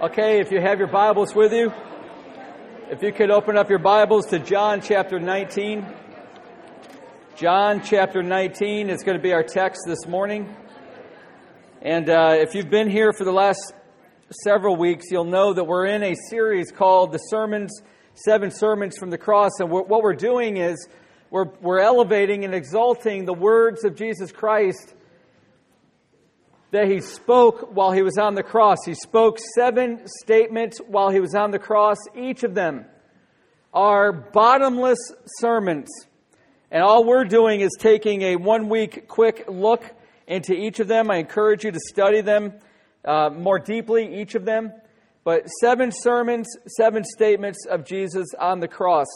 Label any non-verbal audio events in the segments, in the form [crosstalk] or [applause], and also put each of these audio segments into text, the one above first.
Okay, if you have your Bibles with you, if you could open up your Bibles to John chapter 19. John chapter 19 is going to be our text this morning. And uh, if you've been here for the last several weeks, you'll know that we're in a series called The Sermons, Seven Sermons from the Cross. And what we're doing is we're, we're elevating and exalting the words of Jesus Christ that he spoke while he was on the cross. He spoke seven statements while he was on the cross. Each of them are bottomless sermons. And all we're doing is taking a one week quick look into each of them. I encourage you to study them uh, more deeply, each of them. But seven sermons, seven statements of Jesus on the cross.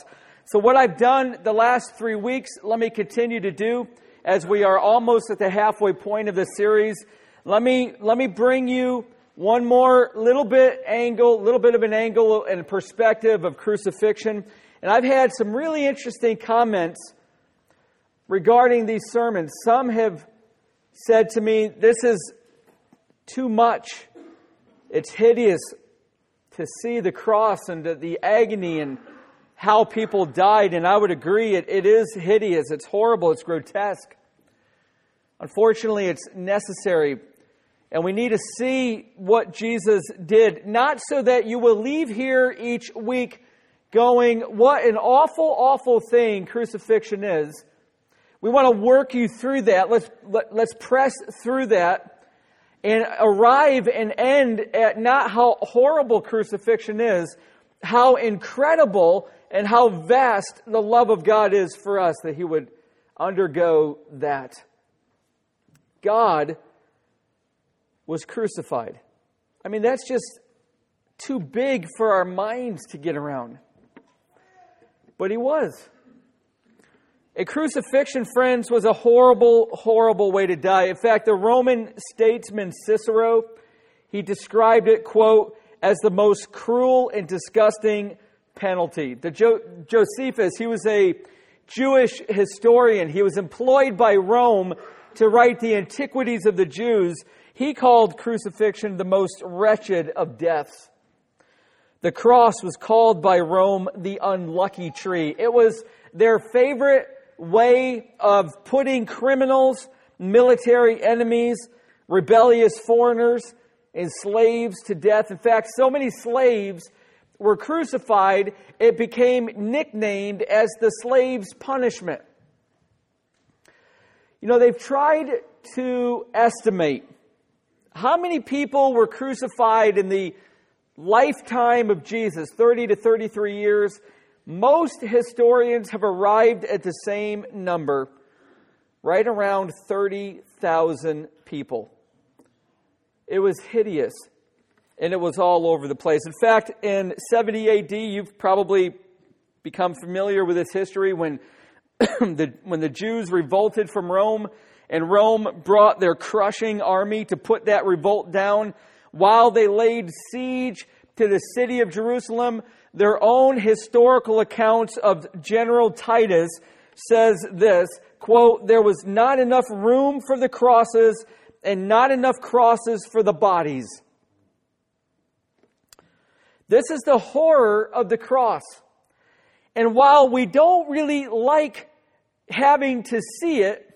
So, what I've done the last three weeks, let me continue to do as we are almost at the halfway point of the series let me, let me bring you one more little bit angle, little bit of an angle and perspective of crucifixion. And I've had some really interesting comments regarding these sermons. Some have said to me, This is too much. It's hideous to see the cross and the agony and how people died. And I would agree, it, it is hideous. It's horrible. It's grotesque. Unfortunately, it's necessary. And we need to see what Jesus did, not so that you will leave here each week going, what an awful, awful thing crucifixion is. We want to work you through that. Let's, let, let's press through that and arrive and end at not how horrible crucifixion is, how incredible and how vast the love of God is for us that He would undergo that. God was crucified. I mean, that's just too big for our minds to get around. But he was. A crucifixion, friends, was a horrible, horrible way to die. In fact, the Roman statesman Cicero, he described it, quote, as the most cruel and disgusting penalty. The jo- Josephus, he was a Jewish historian. He was employed by Rome to write the antiquities of the Jews. He called crucifixion the most wretched of deaths. The cross was called by Rome the unlucky tree. It was their favorite way of putting criminals, military enemies, rebellious foreigners, and slaves to death. In fact, so many slaves were crucified, it became nicknamed as the slave's punishment. You know, they've tried to estimate how many people were crucified in the lifetime of Jesus, 30 to 33 years? Most historians have arrived at the same number, right around 30,000 people. It was hideous, and it was all over the place. In fact, in 70 AD, you've probably become familiar with this history when [coughs] the, when the Jews revolted from Rome and Rome brought their crushing army to put that revolt down while they laid siege to the city of Jerusalem. Their own historical accounts of General Titus says this, quote, there was not enough room for the crosses and not enough crosses for the bodies. This is the horror of the cross. And while we don't really like having to see it,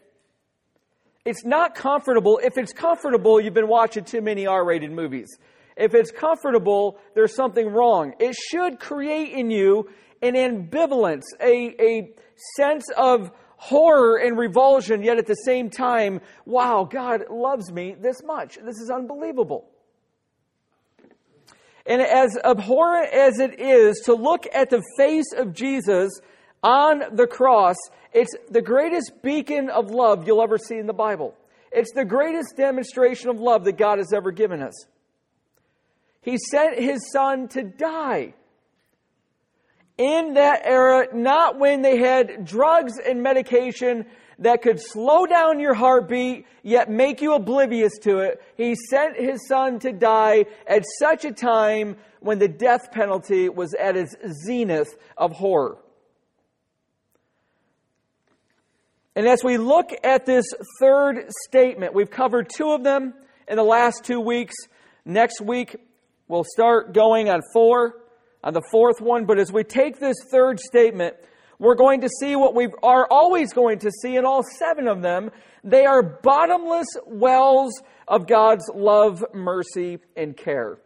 it's not comfortable. If it's comfortable, you've been watching too many R rated movies. If it's comfortable, there's something wrong. It should create in you an ambivalence, a, a sense of horror and revulsion, yet at the same time, wow, God loves me this much. This is unbelievable. And as abhorrent as it is to look at the face of Jesus on the cross, it's the greatest beacon of love you'll ever see in the Bible. It's the greatest demonstration of love that God has ever given us. He sent his son to die. In that era, not when they had drugs and medication that could slow down your heartbeat, yet make you oblivious to it. He sent his son to die at such a time when the death penalty was at its zenith of horror. And as we look at this third statement, we've covered two of them in the last two weeks. Next week, We'll start going on four, on the fourth one, but as we take this third statement, we're going to see what we are always going to see in all seven of them. They are bottomless wells of God's love, mercy, and care.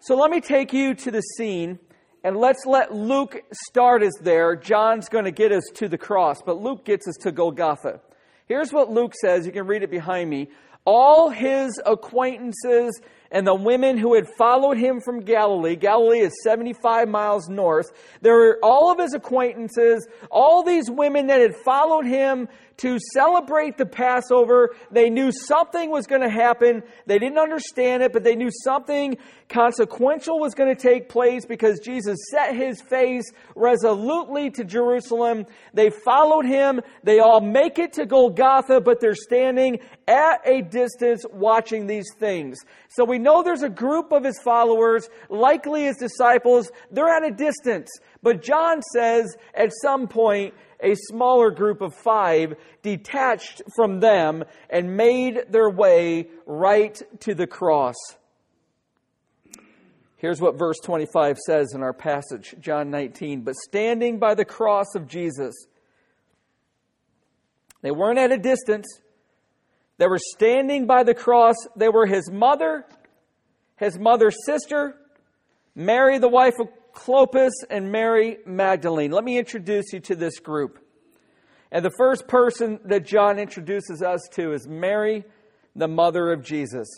So let me take you to the scene and let's let Luke start us there. John's going to get us to the cross, but Luke gets us to Golgotha. Here's what Luke says. You can read it behind me. All his acquaintances and the women who had followed him from Galilee, Galilee is 75 miles north, there were all of his acquaintances, all these women that had followed him to celebrate the Passover. They knew something was going to happen. They didn't understand it, but they knew something consequential was going to take place because Jesus set his face resolutely to Jerusalem. They followed him. They all make it to Golgotha, but they're standing at a distance watching these things. So we know there's a group of his followers, likely his disciples. They're at a distance. But John says at some point, a smaller group of five detached from them and made their way right to the cross. Here's what verse 25 says in our passage, John 19. But standing by the cross of Jesus, they weren't at a distance. They were standing by the cross. They were his mother, his mother's sister, Mary, the wife of Clopas, and Mary Magdalene. Let me introduce you to this group. And the first person that John introduces us to is Mary, the mother of Jesus.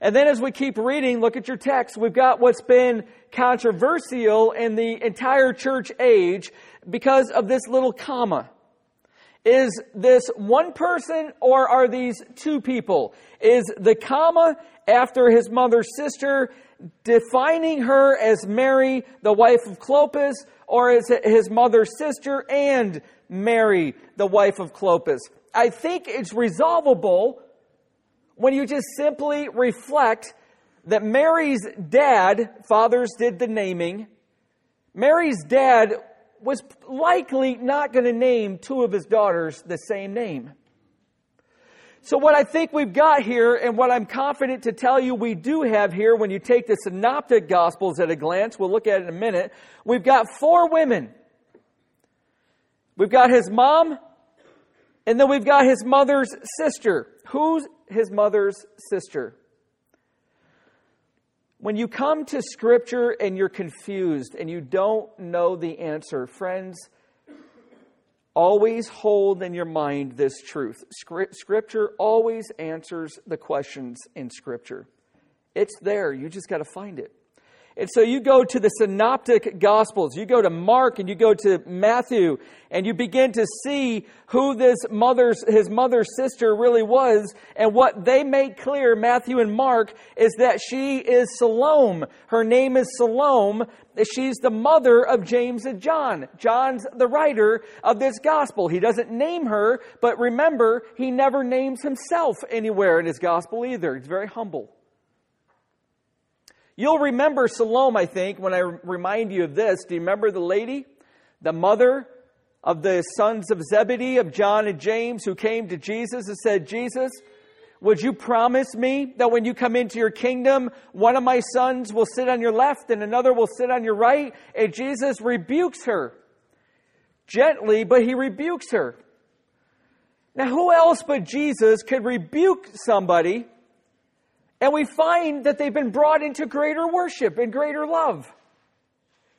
And then as we keep reading, look at your text. We've got what's been controversial in the entire church age because of this little comma. Is this one person or are these two people? Is the comma after his mother's sister defining her as Mary, the wife of Clopas, or is it his mother's sister and Mary, the wife of Clopas? I think it's resolvable when you just simply reflect that Mary's dad, fathers did the naming, Mary's dad was likely not going to name two of his daughters the same name. So, what I think we've got here, and what I'm confident to tell you we do have here when you take the synoptic gospels at a glance, we'll look at it in a minute, we've got four women. We've got his mom, and then we've got his mother's sister. Who's his mother's sister? When you come to Scripture and you're confused and you don't know the answer, friends, always hold in your mind this truth. Scripture always answers the questions in Scripture. It's there, you just got to find it. And so you go to the synoptic gospels, you go to Mark and you go to Matthew, and you begin to see who this mother's, his mother's sister really was. And what they make clear, Matthew and Mark, is that she is Salome. Her name is Salome. She's the mother of James and John. John's the writer of this gospel. He doesn't name her, but remember, he never names himself anywhere in his gospel either. He's very humble. You'll remember Salome, I think, when I remind you of this. Do you remember the lady, the mother of the sons of Zebedee, of John and James, who came to Jesus and said, Jesus, would you promise me that when you come into your kingdom, one of my sons will sit on your left and another will sit on your right? And Jesus rebukes her. Gently, but he rebukes her. Now, who else but Jesus could rebuke somebody and we find that they've been brought into greater worship and greater love.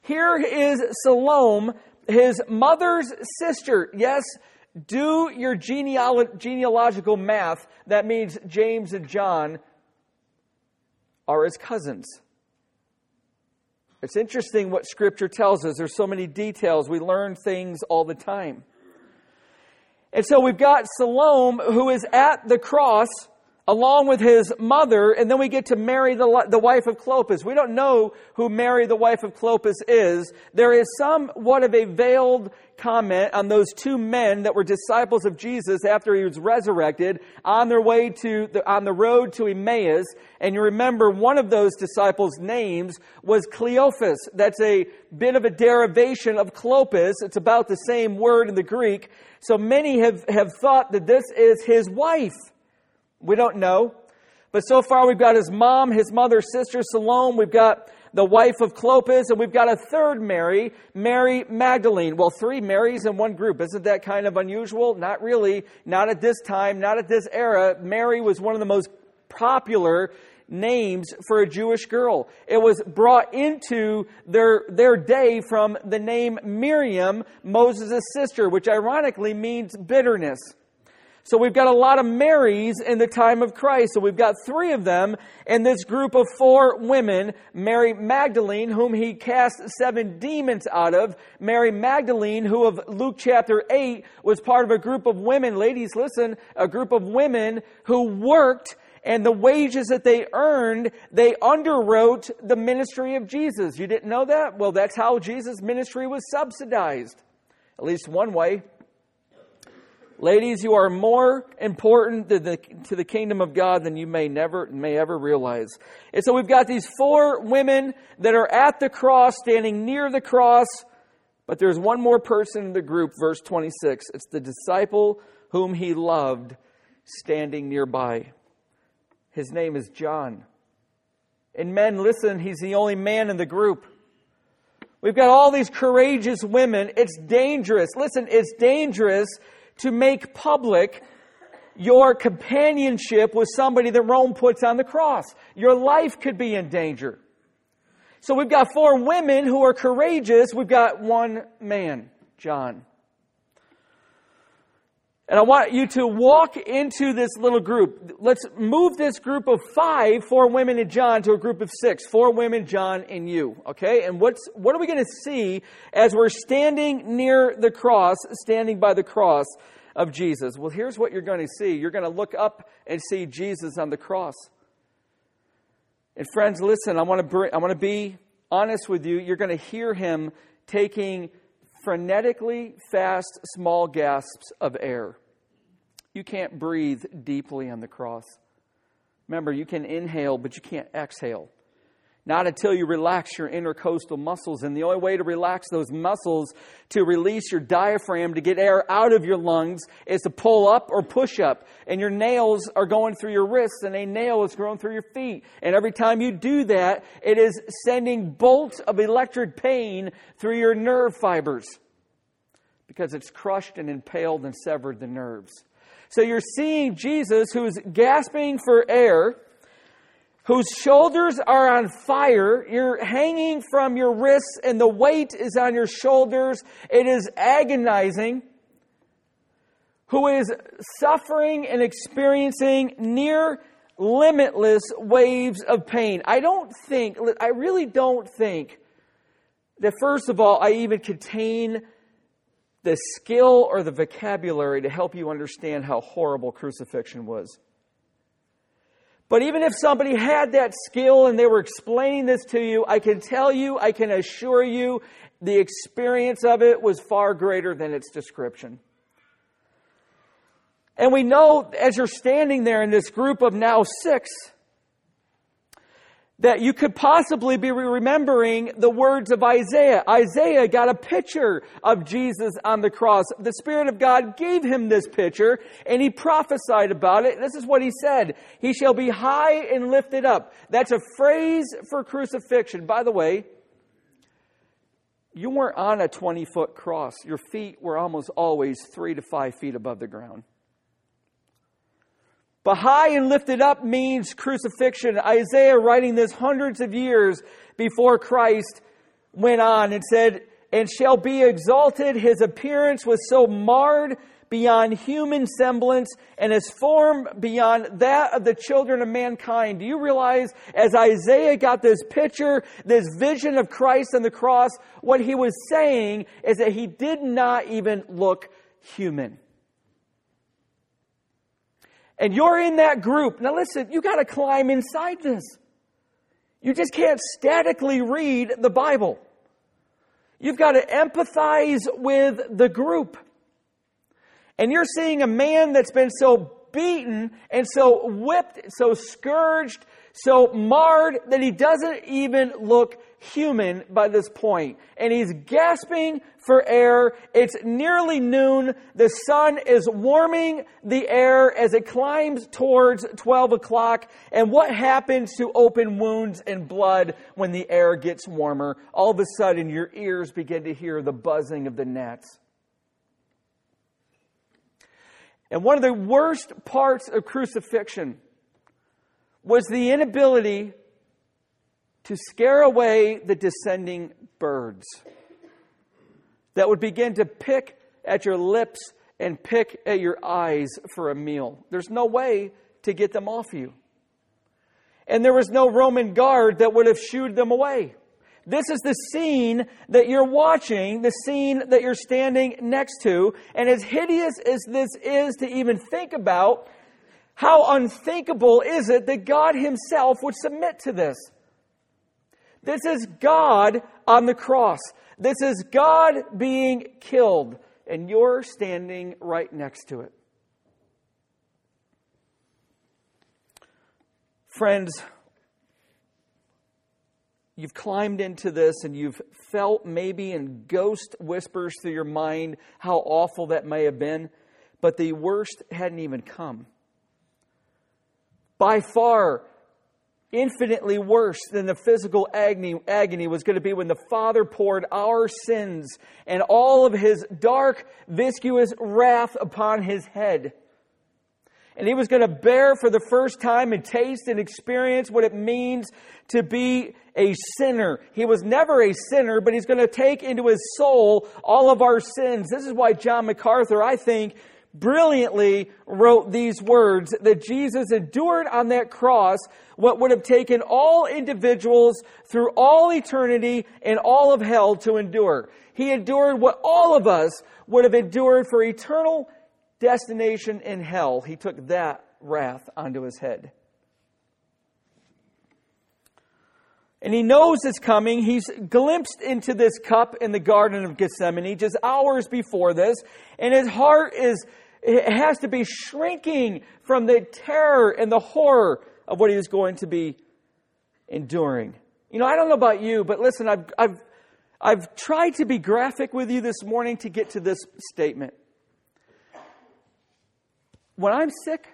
Here is Salome, his mother's sister. Yes, do your genealo- genealogical math. That means James and John are his cousins. It's interesting what Scripture tells us. There's so many details. We learn things all the time. And so we've got Salome, who is at the cross along with his mother, and then we get to Mary, the, the wife of Clopas. We don't know who Mary, the wife of Clopas, is. There is somewhat of a veiled comment on those two men that were disciples of Jesus after he was resurrected on their way to the, on the road to Emmaus. And you remember one of those disciples' names was Cleophas. That's a bit of a derivation of Clopas. It's about the same word in the Greek. So many have, have thought that this is his wife. We don't know. But so far, we've got his mom, his mother, sister Salome. We've got the wife of Clopas, and we've got a third Mary, Mary Magdalene. Well, three Marys in one group. Isn't that kind of unusual? Not really. Not at this time, not at this era. Mary was one of the most popular names for a Jewish girl. It was brought into their, their day from the name Miriam, Moses' sister, which ironically means bitterness. So we've got a lot of Marys in the time of Christ. So we've got three of them in this group of four women. Mary Magdalene, whom he cast seven demons out of. Mary Magdalene, who of Luke chapter 8 was part of a group of women. Ladies, listen, a group of women who worked and the wages that they earned, they underwrote the ministry of Jesus. You didn't know that? Well, that's how Jesus' ministry was subsidized. At least one way. Ladies, you are more important to the, to the kingdom of God than you may never, may ever realize. And so we've got these four women that are at the cross, standing near the cross, but there's one more person in the group, verse 26. It's the disciple whom he loved standing nearby. His name is John. And men, listen, he's the only man in the group. We've got all these courageous women. It's dangerous. Listen, it's dangerous to make public your companionship with somebody that Rome puts on the cross. Your life could be in danger. So we've got four women who are courageous. We've got one man, John. And I want you to walk into this little group. Let's move this group of five, four women and John, to a group of six. Four women, John, and you. Okay? And what's, what are we going to see as we're standing near the cross, standing by the cross of Jesus? Well, here's what you're going to see. You're going to look up and see Jesus on the cross. And friends, listen, I want to, bring, I want to be honest with you. You're going to hear him taking frenetically fast, small gasps of air. You can't breathe deeply on the cross. Remember, you can inhale, but you can't exhale. Not until you relax your intercostal muscles. And the only way to relax those muscles to release your diaphragm to get air out of your lungs is to pull up or push up. And your nails are going through your wrists and a nail is growing through your feet. And every time you do that, it is sending bolts of electric pain through your nerve fibers because it's crushed and impaled and severed the nerves. So you're seeing Jesus who's gasping for air, whose shoulders are on fire. You're hanging from your wrists, and the weight is on your shoulders. It is agonizing. Who is suffering and experiencing near limitless waves of pain. I don't think, I really don't think that, first of all, I even contain the skill or the vocabulary to help you understand how horrible crucifixion was. But even if somebody had that skill and they were explaining this to you, I can tell you, I can assure you, the experience of it was far greater than its description. And we know as you're standing there in this group of now six, that you could possibly be remembering the words of Isaiah. Isaiah got a picture of Jesus on the cross. The Spirit of God gave him this picture and he prophesied about it. This is what he said. He shall be high and lifted up. That's a phrase for crucifixion. By the way, you weren't on a 20 foot cross. Your feet were almost always three to five feet above the ground. But high and lifted up means crucifixion. Isaiah, writing this hundreds of years before Christ, went on and said, And shall be exalted. His appearance was so marred beyond human semblance and his form beyond that of the children of mankind. Do you realize as Isaiah got this picture, this vision of Christ on the cross, what he was saying is that he did not even look human and you're in that group. Now listen, you got to climb inside this. You just can't statically read the Bible. You've got to empathize with the group. And you're seeing a man that's been so beaten and so whipped, so scourged, so marred that he doesn't even look human by this. And he's gasping for air. It's nearly noon. The sun is warming the air as it climbs towards 12 o'clock. And what happens to open wounds and blood when the air gets warmer? All of a sudden, your ears begin to hear the buzzing of the gnats. And one of the worst parts of crucifixion was the inability to scare away the descending birds that would begin to pick at your lips and pick at your eyes for a meal. There's no way to get them off you. And there was no Roman guard that would have shooed them away. This is the scene that you're watching, the scene that you're standing next to. And as hideous as this is to even think about, how unthinkable is it that God Himself would submit to this? This is God on the cross. This is God being killed, and you're standing right next to it. Friends, you've climbed into this and you've felt maybe in ghost whispers through your mind how awful that may have been, but the worst hadn't even come. By far, infinitely worse than the physical agony, agony was going to be when the Father poured our sins and all of his dark, viscous wrath upon his head. And he was going to bear for the first time and taste and experience what it means to be a sinner. He was never a sinner, but he's going to take into his soul all of our sins. This is why John MacArthur, I think, brilliantly wrote these words that Jesus endured on that cross what would have taken all individuals through all eternity and all of hell to endure. He endured what all of us would have endured for eternal destination in hell. He took that wrath onto his head. And he knows it's coming. He's glimpsed into this cup in the Garden of Gethsemane just hours before this. And his heart is it has to be shrinking from the terror and the horror of what he was going to be enduring. You know, I don't know about you, but listen, I've, I've, I've tried to be graphic with you this morning to get to this statement. When I'm sick,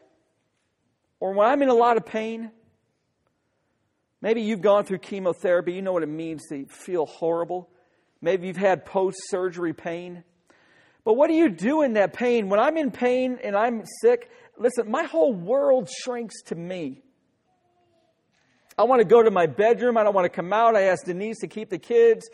or when I'm in a lot of pain, maybe you've gone through chemotherapy, you know what it means to feel horrible. Maybe you've had post surgery pain. But what do you do in that pain? When I'm in pain and I'm sick, listen, my whole world shrinks to me. I want to go to my bedroom. I don't want to come out. I ask Denise to keep the kids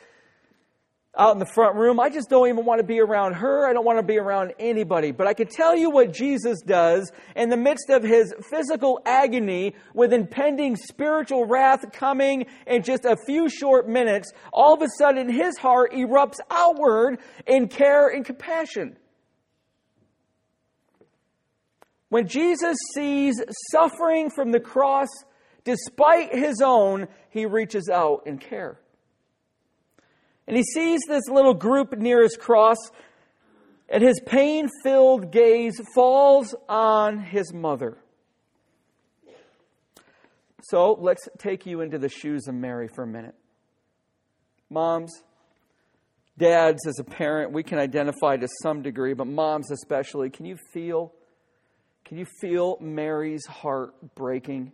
out in the front room. I just don't even want to be around her. I don't want to be around anybody. But I can tell you what Jesus does in the midst of his physical agony with impending spiritual wrath coming in just a few short minutes. All of a sudden, his heart erupts outward in care and compassion. When Jesus sees suffering from the cross, despite his own, he reaches out in care. And he sees this little group near his cross, and his pain filled gaze falls on his mother. So let's take you into the shoes of Mary for a minute. Moms, dads, as a parent, we can identify to some degree, but moms especially, can you feel? Can you feel Mary's heart breaking?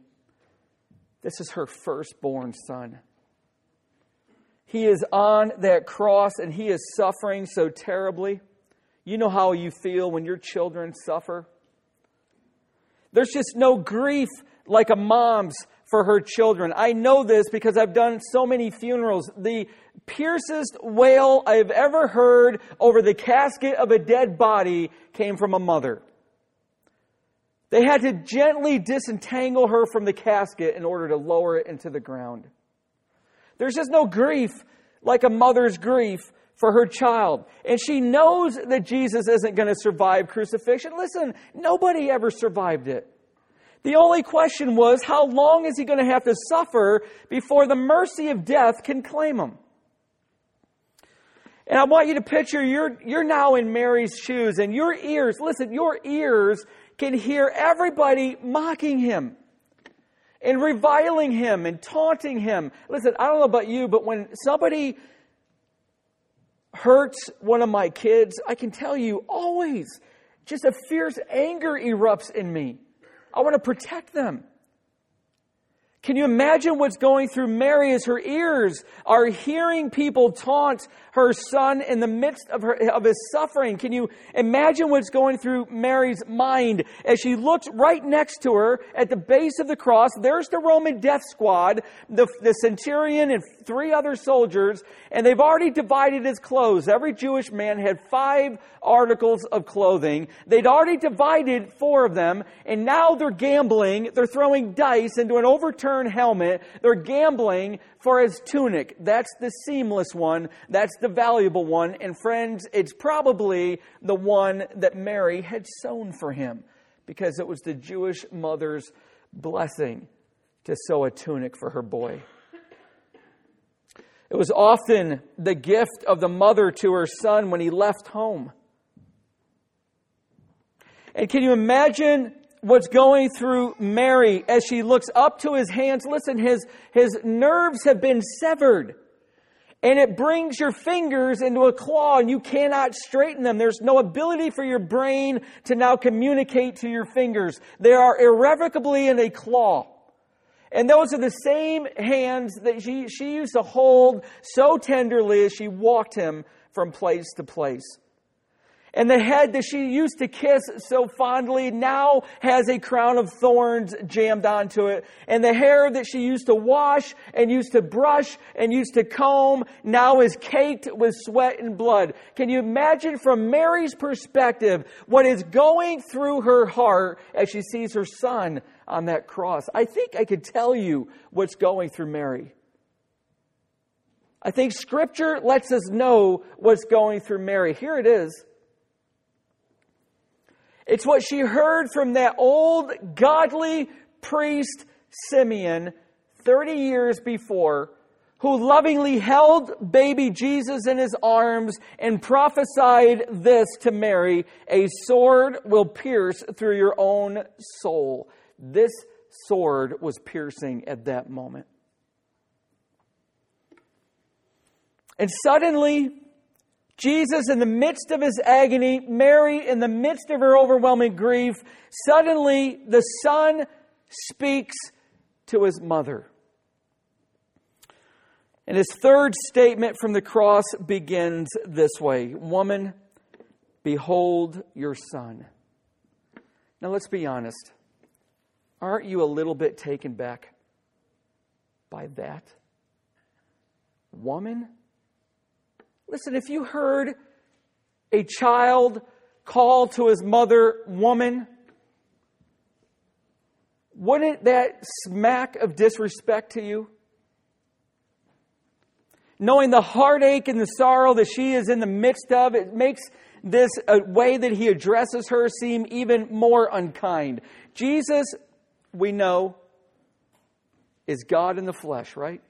This is her firstborn son. He is on that cross and he is suffering so terribly. You know how you feel when your children suffer. There's just no grief like a mom's for her children. I know this because I've done so many funerals. The piercest wail I've ever heard over the casket of a dead body came from a mother. They had to gently disentangle her from the casket in order to lower it into the ground. There's just no grief like a mother's grief for her child. And she knows that Jesus isn't going to survive crucifixion. Listen, nobody ever survived it. The only question was, how long is he going to have to suffer before the mercy of death can claim him? And I want you to picture you're, you're now in Mary's shoes and your ears, listen, your ears can hear everybody mocking him. And reviling him and taunting him. Listen, I don't know about you, but when somebody hurts one of my kids, I can tell you always just a fierce anger erupts in me. I want to protect them. Can you imagine what's going through Mary as her ears are hearing people taunt her son in the midst of, her, of his suffering? Can you imagine what's going through Mary's mind as she looks right next to her at the base of the cross? There's the Roman death squad, the, the centurion and three other soldiers, and they've already divided his clothes. Every Jewish man had five articles of clothing. They'd already divided four of them, and now they're gambling. They're throwing dice into an overturned helmet. They're gambling for his tunic. That's the seamless one. That's the valuable one. And friends, it's probably the one that Mary had sewn for him because it was the Jewish mother's blessing to sew a tunic for her boy. It was often the gift of the mother to her son when he left home. And can you imagine what's going through Mary as she looks up to his hands. Listen, his, his nerves have been severed. And it brings your fingers into a claw and you cannot straighten them. There's no ability for your brain to now communicate to your fingers. They are irrevocably in a claw. And those are the same hands that she, she used to hold so tenderly as she walked him from place to place. And the head that she used to kiss so fondly now has a crown of thorns jammed onto it. And the hair that she used to wash and used to brush and used to comb now is caked with sweat and blood. Can you imagine from Mary's perspective what is going through her heart as she sees her son on that cross? I think I could tell you what's going through Mary. I think scripture lets us know what's going through Mary. Here it is. It's what she heard from that old godly priest Simeon 30 years before, who lovingly held baby Jesus in his arms and prophesied this to Mary A sword will pierce through your own soul. This sword was piercing at that moment. And suddenly, Jesus, in the midst of his agony, Mary, in the midst of her overwhelming grief, suddenly the Son speaks to his mother. And his third statement from the cross begins this way Woman, behold your son. Now let's be honest. Aren't you a little bit taken back by that? Woman, Listen, if you heard a child call to his mother woman, wouldn't that smack of disrespect to you? Knowing the heartache and the sorrow that she is in the midst of, it makes this a way that he addresses her seem even more unkind. Jesus, we know, is God in the flesh, right?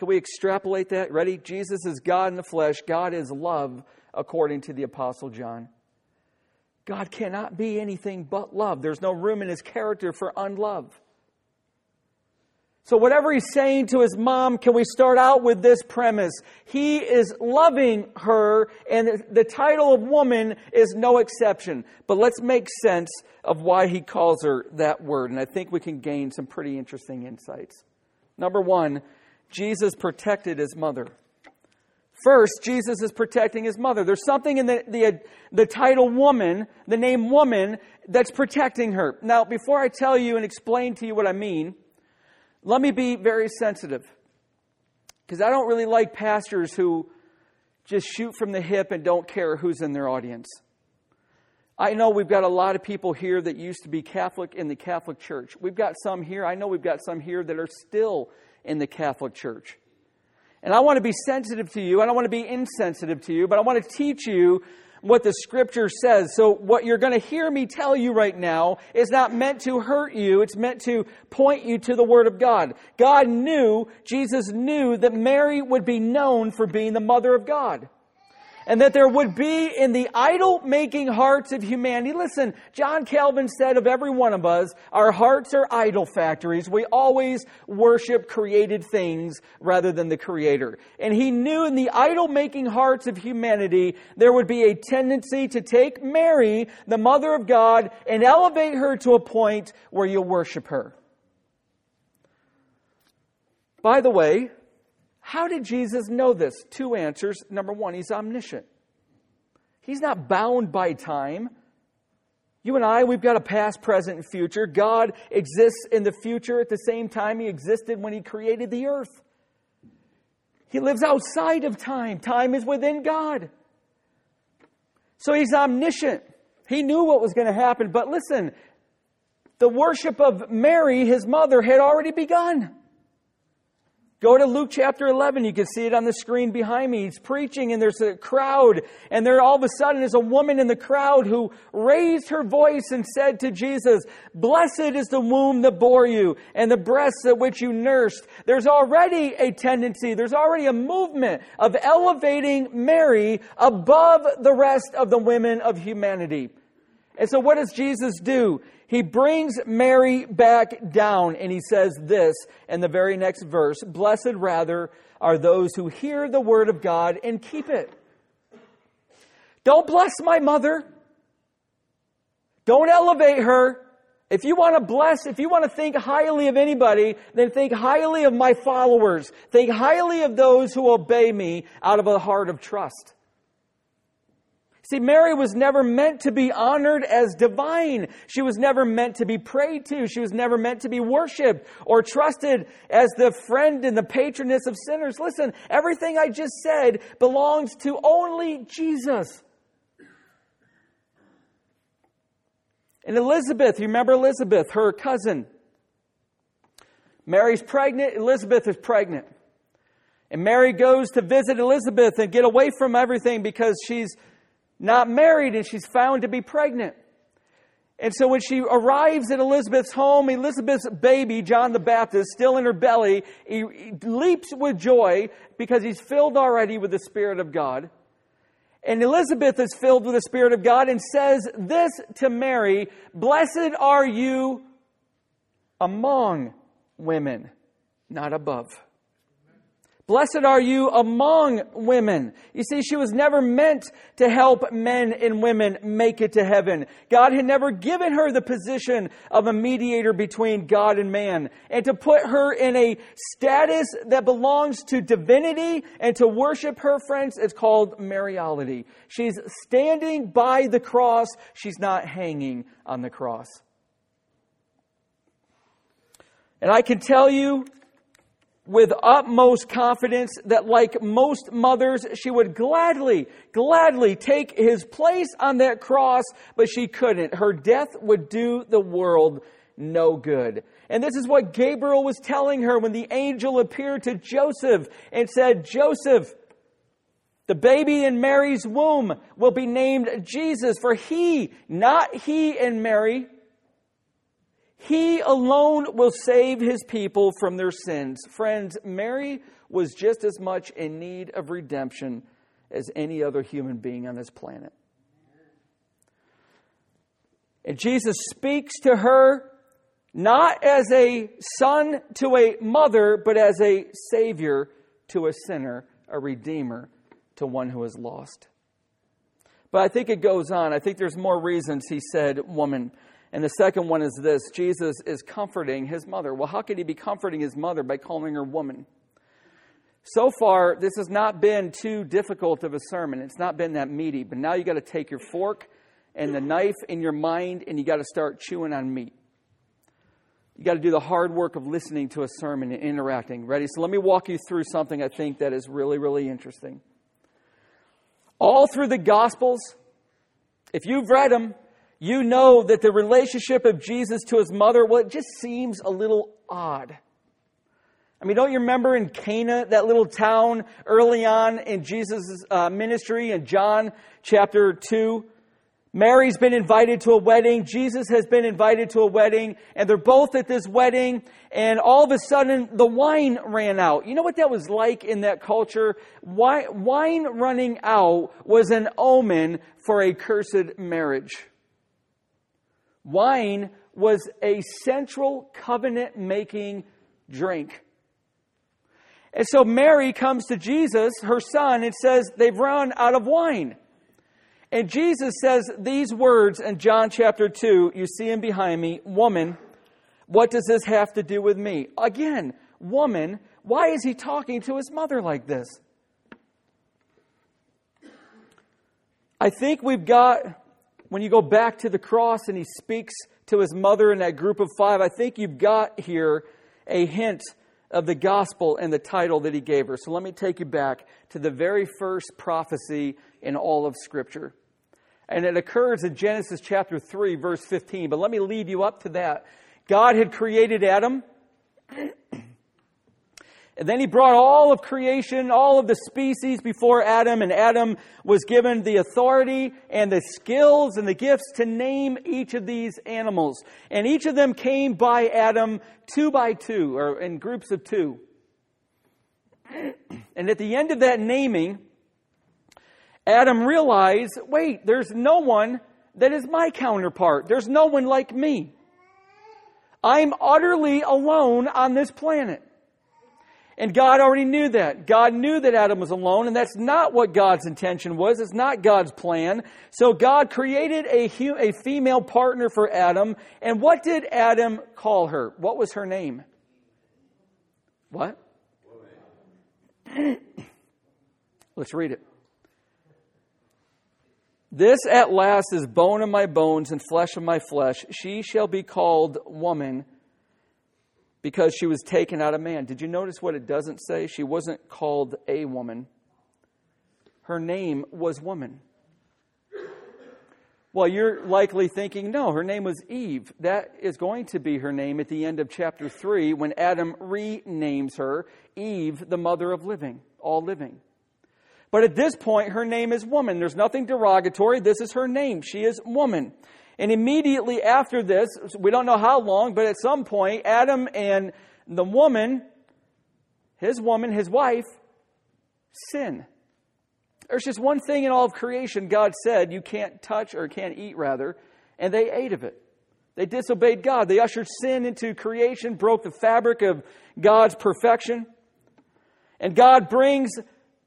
Can we extrapolate that? Ready? Jesus is God in the flesh. God is love, according to the Apostle John. God cannot be anything but love. There's no room in his character for unlove. So, whatever he's saying to his mom, can we start out with this premise? He is loving her, and the title of woman is no exception. But let's make sense of why he calls her that word, and I think we can gain some pretty interesting insights. Number one, Jesus protected his mother. First, Jesus is protecting his mother. There's something in the, the, the title woman, the name woman, that's protecting her. Now, before I tell you and explain to you what I mean, let me be very sensitive. Because I don't really like pastors who just shoot from the hip and don't care who's in their audience. I know we've got a lot of people here that used to be Catholic in the Catholic Church. We've got some here. I know we've got some here that are still in the Catholic Church. And I want to be sensitive to you. I don't want to be insensitive to you, but I want to teach you what the scripture says. So what you're going to hear me tell you right now is not meant to hurt you. It's meant to point you to the word of God. God knew, Jesus knew that Mary would be known for being the mother of God. And that there would be in the idol making hearts of humanity. Listen, John Calvin said of every one of us, our hearts are idol factories. We always worship created things rather than the creator. And he knew in the idol making hearts of humanity, there would be a tendency to take Mary, the mother of God, and elevate her to a point where you worship her. By the way, how did Jesus know this? Two answers. Number one, he's omniscient. He's not bound by time. You and I, we've got a past, present, and future. God exists in the future at the same time he existed when he created the earth. He lives outside of time. Time is within God. So he's omniscient. He knew what was going to happen. But listen, the worship of Mary, his mother, had already begun. Go to Luke chapter 11. You can see it on the screen behind me. He's preaching and there's a crowd and there all of a sudden is a woman in the crowd who raised her voice and said to Jesus, Blessed is the womb that bore you and the breasts at which you nursed. There's already a tendency, there's already a movement of elevating Mary above the rest of the women of humanity. And so what does Jesus do? He brings Mary back down and he says this in the very next verse Blessed rather are those who hear the word of God and keep it. Don't bless my mother. Don't elevate her. If you want to bless, if you want to think highly of anybody, then think highly of my followers. Think highly of those who obey me out of a heart of trust. See, Mary was never meant to be honored as divine. She was never meant to be prayed to. She was never meant to be worshiped or trusted as the friend and the patroness of sinners. Listen, everything I just said belongs to only Jesus. And Elizabeth, you remember Elizabeth, her cousin. Mary's pregnant, Elizabeth is pregnant. And Mary goes to visit Elizabeth and get away from everything because she's not married, and she's found to be pregnant. And so when she arrives at Elizabeth's home, Elizabeth's baby, John the Baptist, still in her belly, he, he leaps with joy because he's filled already with the Spirit of God. And Elizabeth is filled with the Spirit of God and says this to Mary Blessed are you among women, not above. Blessed are you among women. You see, she was never meant to help men and women make it to heaven. God had never given her the position of a mediator between God and man. And to put her in a status that belongs to divinity and to worship her, friends, it's called Mariology. She's standing by the cross. She's not hanging on the cross. And I can tell you with utmost confidence that, like most mothers, she would gladly, gladly take his place on that cross, but she couldn't. Her death would do the world no good. And this is what Gabriel was telling her when the angel appeared to Joseph and said, Joseph, the baby in Mary's womb will be named Jesus, for he, not he and Mary, he alone will save his people from their sins. Friends, Mary was just as much in need of redemption as any other human being on this planet. And Jesus speaks to her not as a son to a mother, but as a savior to a sinner, a redeemer to one who is lost. But I think it goes on. I think there's more reasons he said, woman. And the second one is this Jesus is comforting his mother. Well, how could he be comforting his mother by calling her woman? So far, this has not been too difficult of a sermon. It's not been that meaty. But now you got to take your fork and the knife in your mind and you got to start chewing on meat. You got to do the hard work of listening to a sermon and interacting. Ready? So let me walk you through something I think that is really, really interesting. All through the Gospels, if you've read them, you know that the relationship of Jesus to his mother, well, it just seems a little odd. I mean, don't you remember in Cana, that little town early on in Jesus' uh, ministry in John chapter 2? Mary's been invited to a wedding. Jesus has been invited to a wedding. And they're both at this wedding. And all of a sudden, the wine ran out. You know what that was like in that culture? Wine running out was an omen for a cursed marriage. Wine was a central covenant making drink. And so Mary comes to Jesus, her son, and says, They've run out of wine. And Jesus says these words in John chapter 2. You see him behind me. Woman, what does this have to do with me? Again, woman, why is he talking to his mother like this? I think we've got, when you go back to the cross and he speaks to his mother in that group of five, I think you've got here a hint of the gospel and the title that he gave her. So let me take you back to the very first prophecy in all of Scripture. And it occurs in Genesis chapter 3, verse 15. But let me lead you up to that. God had created Adam. [clears throat] And then he brought all of creation, all of the species before Adam, and Adam was given the authority and the skills and the gifts to name each of these animals. And each of them came by Adam two by two, or in groups of two. [clears throat] And at the end of that naming, Adam realized wait, there's no one that is my counterpart. There's no one like me. I'm utterly alone on this planet. And God already knew that. God knew that Adam was alone, and that's not what God's intention was. It's not God's plan. So God created a, a female partner for Adam. And what did Adam call her? What was her name? What? [coughs] Let's read it. This at last is bone of my bones and flesh of my flesh. She shall be called woman because she was taken out of man. Did you notice what it doesn't say? She wasn't called a woman, her name was woman. Well, you're likely thinking, no, her name was Eve. That is going to be her name at the end of chapter 3 when Adam renames her Eve, the mother of living, all living. But at this point, her name is woman. There's nothing derogatory. This is her name. She is woman. And immediately after this, we don't know how long, but at some point, Adam and the woman, his woman, his wife, sin. There's just one thing in all of creation God said you can't touch or can't eat, rather, and they ate of it. They disobeyed God. They ushered sin into creation, broke the fabric of God's perfection. And God brings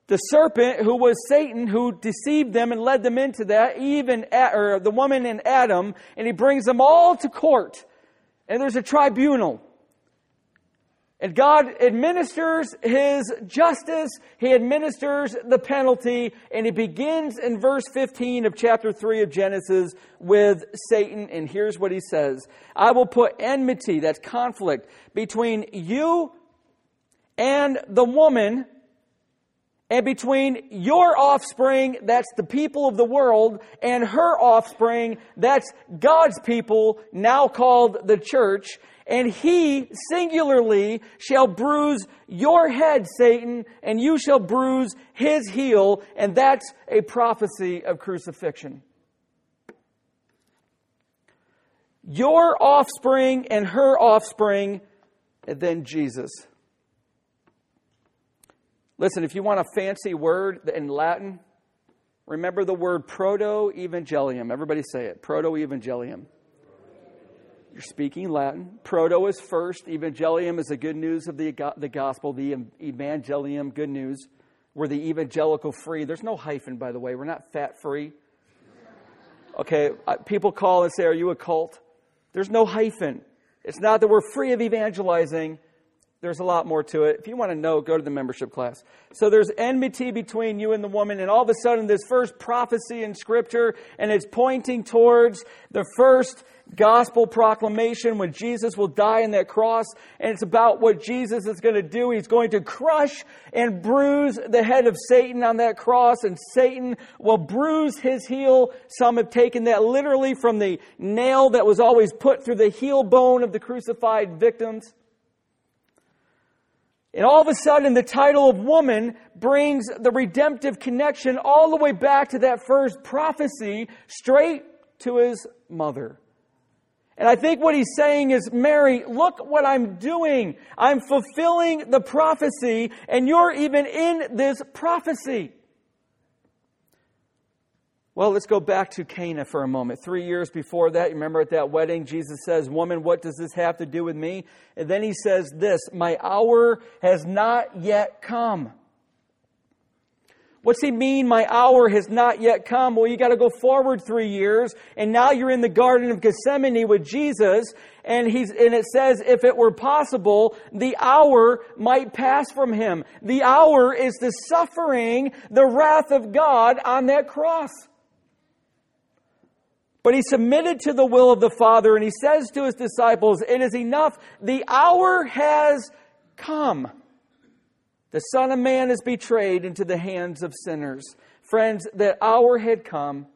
the serpent who was Satan who deceived them and led them into that, even or the woman and Adam, and he brings them all to court. And there's a tribunal. And God administers his justice, he administers the penalty, and he begins in verse 15 of chapter 3 of Genesis with Satan. And here's what he says I will put enmity, that's conflict, between you and the woman and between your offspring, that's the people of the world, and her offspring, that's God's people, now called the church. And he singularly shall bruise your head, Satan, and you shall bruise his heel. And that's a prophecy of crucifixion. Your offspring and her offspring, and then Jesus. Listen, if you want a fancy word in Latin, remember the word proto evangelium. Everybody say it proto evangelium. You're speaking Latin. Proto is first. Evangelium is the good news of the, the gospel, the evangelium, good news. We're the evangelical free. There's no hyphen, by the way. We're not fat free. Okay, uh, people call and say, Are you a cult? There's no hyphen. It's not that we're free of evangelizing. There's a lot more to it. If you want to know, go to the membership class. So there's enmity between you and the woman, and all of a sudden, this first prophecy in Scripture, and it's pointing towards the first gospel proclamation when Jesus will die on that cross, and it's about what Jesus is going to do. He's going to crush and bruise the head of Satan on that cross, and Satan will bruise his heel. Some have taken that literally from the nail that was always put through the heel bone of the crucified victims. And all of a sudden, the title of woman brings the redemptive connection all the way back to that first prophecy, straight to his mother. And I think what he's saying is, Mary, look what I'm doing. I'm fulfilling the prophecy, and you're even in this prophecy. Well, let's go back to Cana for a moment. Three years before that, you remember at that wedding, Jesus says, Woman, what does this have to do with me? And then he says this, My hour has not yet come. What's he mean? My hour has not yet come. Well, you got to go forward three years, and now you're in the Garden of Gethsemane with Jesus, and he's and it says, if it were possible, the hour might pass from him. The hour is the suffering, the wrath of God on that cross. But he submitted to the will of the Father, and he says to his disciples, It is enough. The hour has come. The Son of Man is betrayed into the hands of sinners. Friends, that hour had come.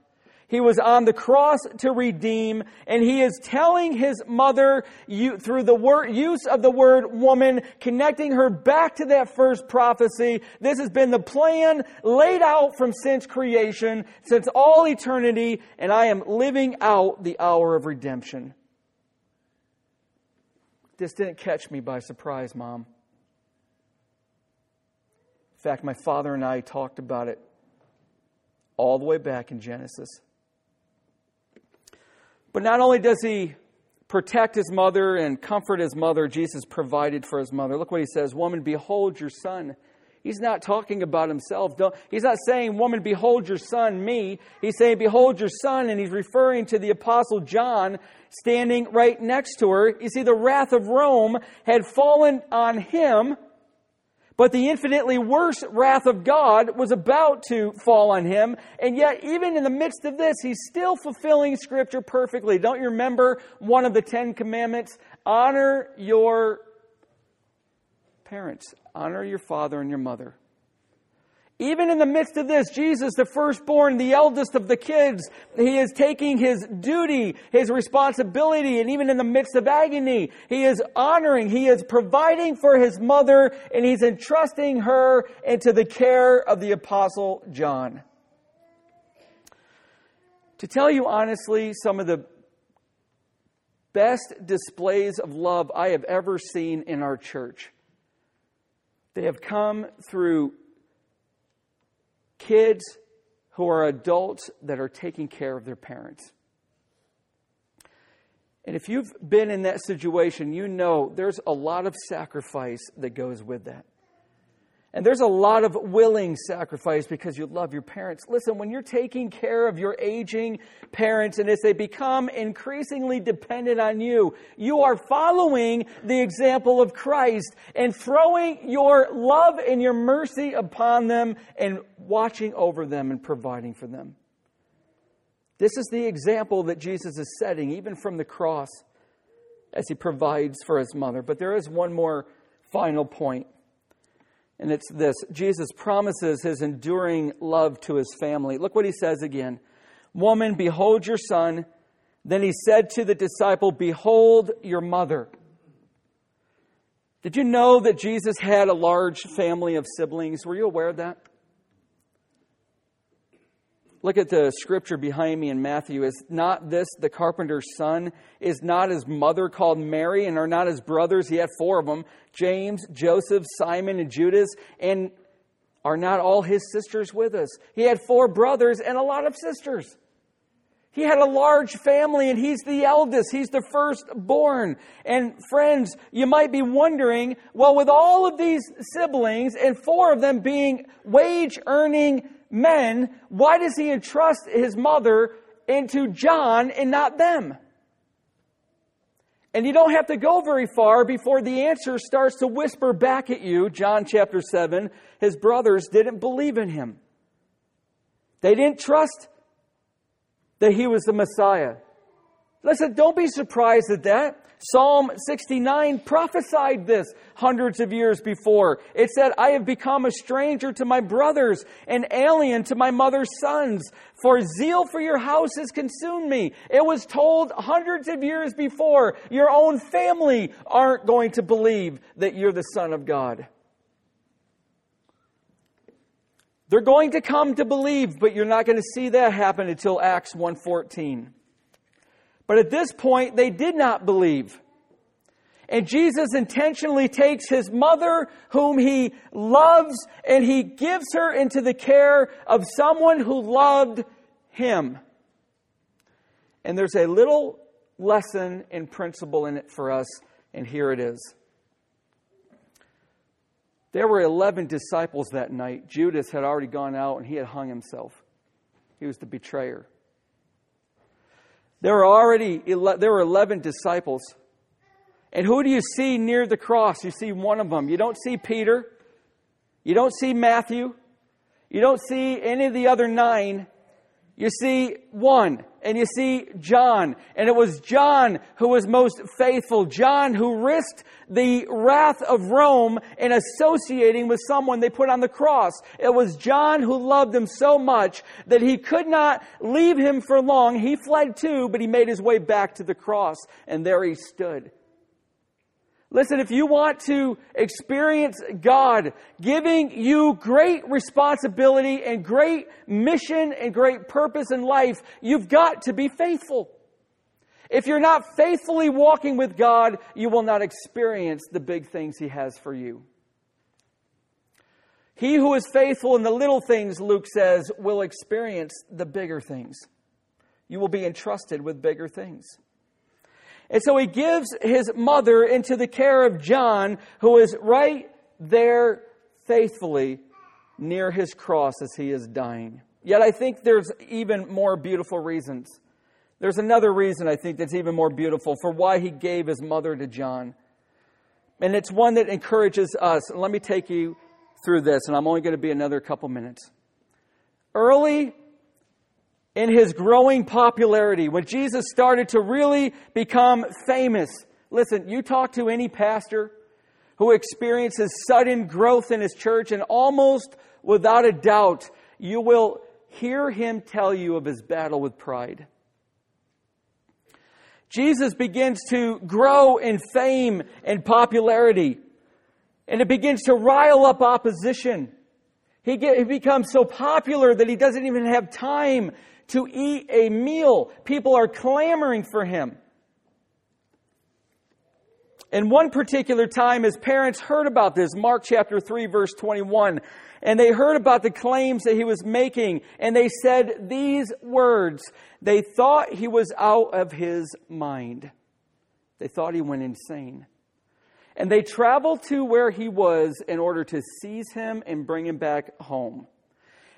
He was on the cross to redeem, and he is telling his mother you, through the word, use of the word woman, connecting her back to that first prophecy. This has been the plan laid out from since creation, since all eternity, and I am living out the hour of redemption. This didn't catch me by surprise, Mom. In fact, my father and I talked about it all the way back in Genesis. But not only does he protect his mother and comfort his mother, Jesus provided for his mother. Look what he says Woman, behold your son. He's not talking about himself. He's not saying, Woman, behold your son, me. He's saying, Behold your son, and he's referring to the Apostle John standing right next to her. You see, the wrath of Rome had fallen on him but the infinitely worse wrath of God was about to fall on him. And yet, even in the midst of this, he's still fulfilling Scripture perfectly. Don't you remember one of the Ten Commandments? Honor your parents, honor your father and your mother. Even in the midst of this, Jesus, the firstborn, the eldest of the kids, he is taking his duty, his responsibility, and even in the midst of agony, he is honoring, he is providing for his mother, and he's entrusting her into the care of the apostle John. To tell you honestly, some of the best displays of love I have ever seen in our church. They have come through kids who are adults that are taking care of their parents. And if you've been in that situation, you know there's a lot of sacrifice that goes with that. And there's a lot of willing sacrifice because you love your parents. Listen, when you're taking care of your aging parents and as they become increasingly dependent on you, you are following the example of Christ and throwing your love and your mercy upon them and watching over them and providing for them. This is the example that Jesus is setting, even from the cross, as he provides for his mother. But there is one more final point. And it's this Jesus promises his enduring love to his family. Look what he says again Woman, behold your son. Then he said to the disciple, Behold your mother. Did you know that Jesus had a large family of siblings? Were you aware of that? Look at the scripture behind me in Matthew. Is not this the carpenter's son? Is not his mother called Mary? And are not his brothers? He had four of them James, Joseph, Simon, and Judas. And are not all his sisters with us? He had four brothers and a lot of sisters. He had a large family and he's the eldest. He's the firstborn. And friends, you might be wondering, well, with all of these siblings and four of them being wage earning men, why does he entrust his mother into John and not them? And you don't have to go very far before the answer starts to whisper back at you. John chapter 7, his brothers didn't believe in him. They didn't trust that he was the Messiah. Listen, don't be surprised at that. Psalm 69 prophesied this hundreds of years before. It said, I have become a stranger to my brothers, an alien to my mother's sons, for zeal for your house has consumed me. It was told hundreds of years before, your own family aren't going to believe that you're the Son of God. They're going to come to believe, but you're not going to see that happen until Acts 1:14. But at this point, they did not believe. And Jesus intentionally takes his mother, whom he loves, and he gives her into the care of someone who loved him. And there's a little lesson and principle in it for us, and here it is. There were 11 disciples that night. Judas had already gone out and he had hung himself. He was the betrayer. There were already there were 11 disciples. And who do you see near the cross? You see one of them. You don't see Peter. You don't see Matthew. You don't see any of the other nine. You see one, and you see John. And it was John who was most faithful. John who risked the wrath of Rome in associating with someone they put on the cross. It was John who loved him so much that he could not leave him for long. He fled too, but he made his way back to the cross, and there he stood. Listen, if you want to experience God giving you great responsibility and great mission and great purpose in life, you've got to be faithful. If you're not faithfully walking with God, you will not experience the big things He has for you. He who is faithful in the little things, Luke says, will experience the bigger things. You will be entrusted with bigger things. And so he gives his mother into the care of John, who is right there faithfully near his cross as he is dying. Yet I think there's even more beautiful reasons. There's another reason I think that's even more beautiful for why he gave his mother to John. And it's one that encourages us. And let me take you through this, and I'm only going to be another couple minutes. Early in his growing popularity, when Jesus started to really become famous, listen, you talk to any pastor who experiences sudden growth in his church, and almost without a doubt, you will hear him tell you of his battle with pride. Jesus begins to grow in fame and popularity, and it begins to rile up opposition. He, get, he becomes so popular that he doesn't even have time to eat a meal. People are clamoring for him. And one particular time, his parents heard about this, Mark chapter 3, verse 21, and they heard about the claims that he was making, and they said these words. They thought he was out of his mind. They thought he went insane. And they traveled to where he was in order to seize him and bring him back home.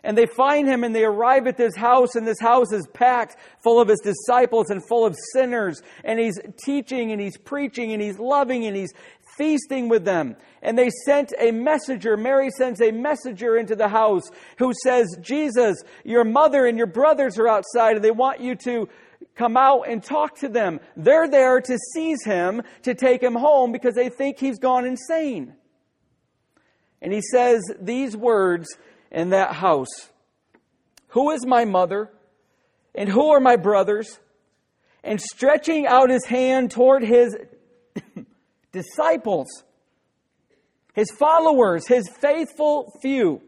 And they find him and they arrive at this house, and this house is packed full of his disciples and full of sinners. And he's teaching and he's preaching and he's loving and he's feasting with them. And they sent a messenger. Mary sends a messenger into the house who says, Jesus, your mother and your brothers are outside and they want you to come out and talk to them. They're there to seize him, to take him home because they think he's gone insane. And he says these words in that house. Who is my mother? And who are my brothers? And stretching out his hand toward his [laughs] disciples, his followers, his faithful few.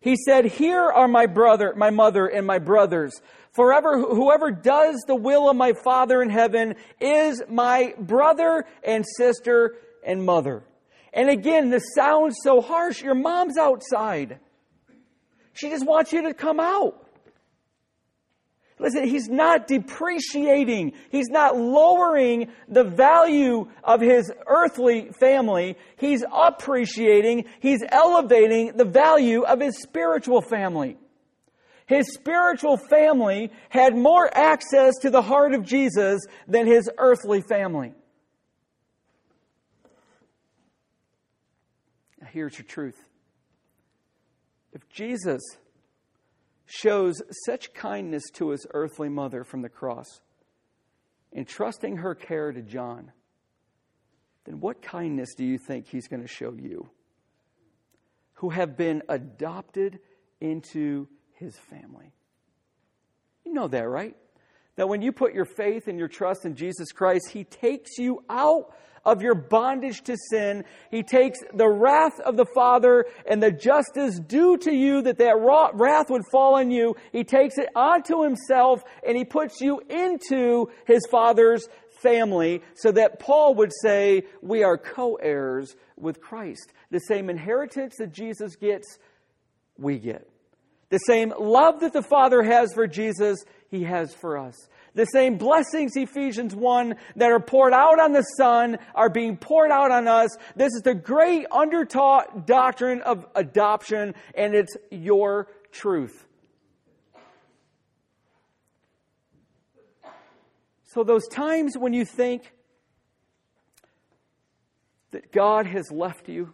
He said, Here are my brother, my mother, and my brothers. Forever, whoever does the will of my Father in heaven is my brother and sister and mother. And again, this sounds so harsh. Your mom's outside. She just wants you to come out. Listen, he's not depreciating. He's not lowering the value of his earthly family. He's appreciating, he's elevating the value of his spiritual family. His spiritual family had more access to the heart of Jesus than his earthly family. Here's your truth if Jesus shows such kindness to his earthly mother from the cross, entrusting her care to John, then what kindness do you think he's going to show you? Who have been adopted into his family. You know that, right? That when you put your faith and your trust in Jesus Christ, he takes you out of your bondage to sin. He takes the wrath of the Father and the justice due to you that that wrath would fall on you. He takes it onto himself and he puts you into his Father's family so that Paul would say we are co-heirs with Christ. The same inheritance that Jesus gets, we get. The same love that the Father has for Jesus, he has for us. The same blessings, Ephesians 1, that are poured out on the Son are being poured out on us. This is the great undertaught doctrine of adoption, and it's your truth. So, those times when you think that God has left you,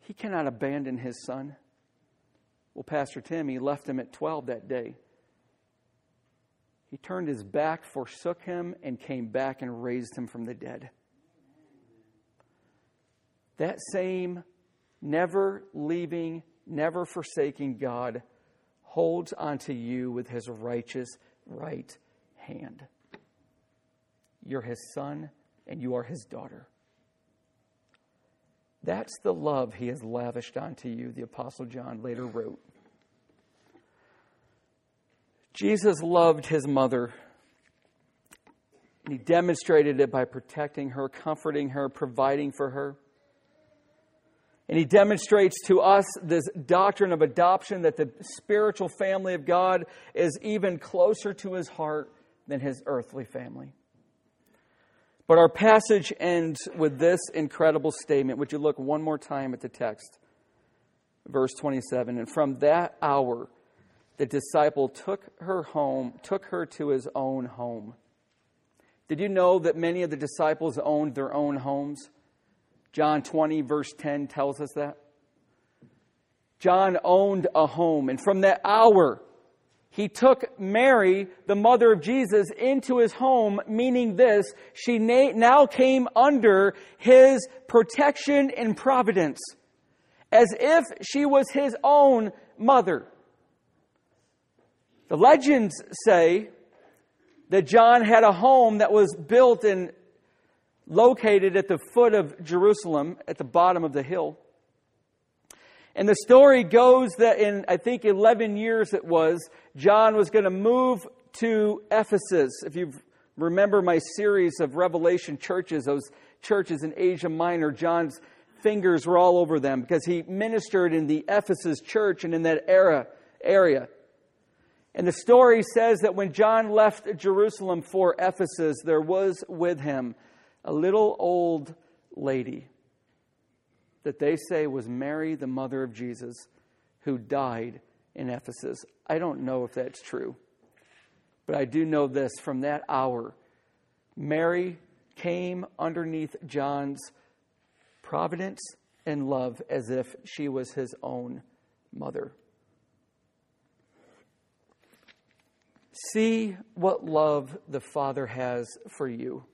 He cannot abandon His Son. Well, Pastor Tim, he left him at 12 that day. He turned his back, forsook him, and came back and raised him from the dead. That same never leaving, never forsaking God holds onto you with his righteous right hand. You're his son and you are his daughter. That's the love he has lavished onto you, the Apostle John later wrote. Jesus loved his mother. He demonstrated it by protecting her, comforting her, providing for her. And he demonstrates to us this doctrine of adoption that the spiritual family of God is even closer to his heart than his earthly family. But our passage ends with this incredible statement. Would you look one more time at the text? Verse 27 And from that hour, the disciple took her home, took her to his own home. Did you know that many of the disciples owned their own homes? John 20, verse 10 tells us that. John owned a home, and from that hour, he took Mary, the mother of Jesus, into his home, meaning this she now came under his protection and providence, as if she was his own mother. The legends say that John had a home that was built and located at the foot of Jerusalem at the bottom of the hill. And the story goes that in, I think, 11 years it was, John was going to move to Ephesus. If you remember my series of Revelation churches, those churches in Asia Minor, John's fingers were all over them because he ministered in the Ephesus church and in that era, area. And the story says that when John left Jerusalem for Ephesus, there was with him a little old lady that they say was Mary, the mother of Jesus, who died in Ephesus. I don't know if that's true, but I do know this from that hour, Mary came underneath John's providence and love as if she was his own mother. See what love the Father has for you,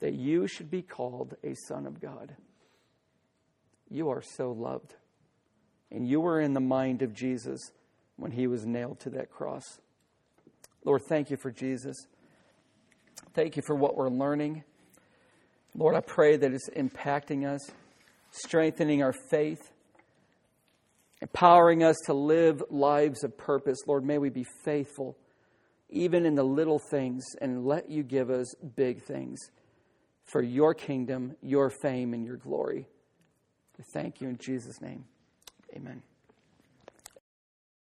that you should be called a son of God. You are so loved. And you were in the mind of Jesus when he was nailed to that cross. Lord, thank you for Jesus. Thank you for what we're learning. Lord, I pray that it's impacting us, strengthening our faith, empowering us to live lives of purpose. Lord, may we be faithful even in the little things, and let you give us big things for your kingdom, your fame, and your glory. We thank you in Jesus' name. Amen.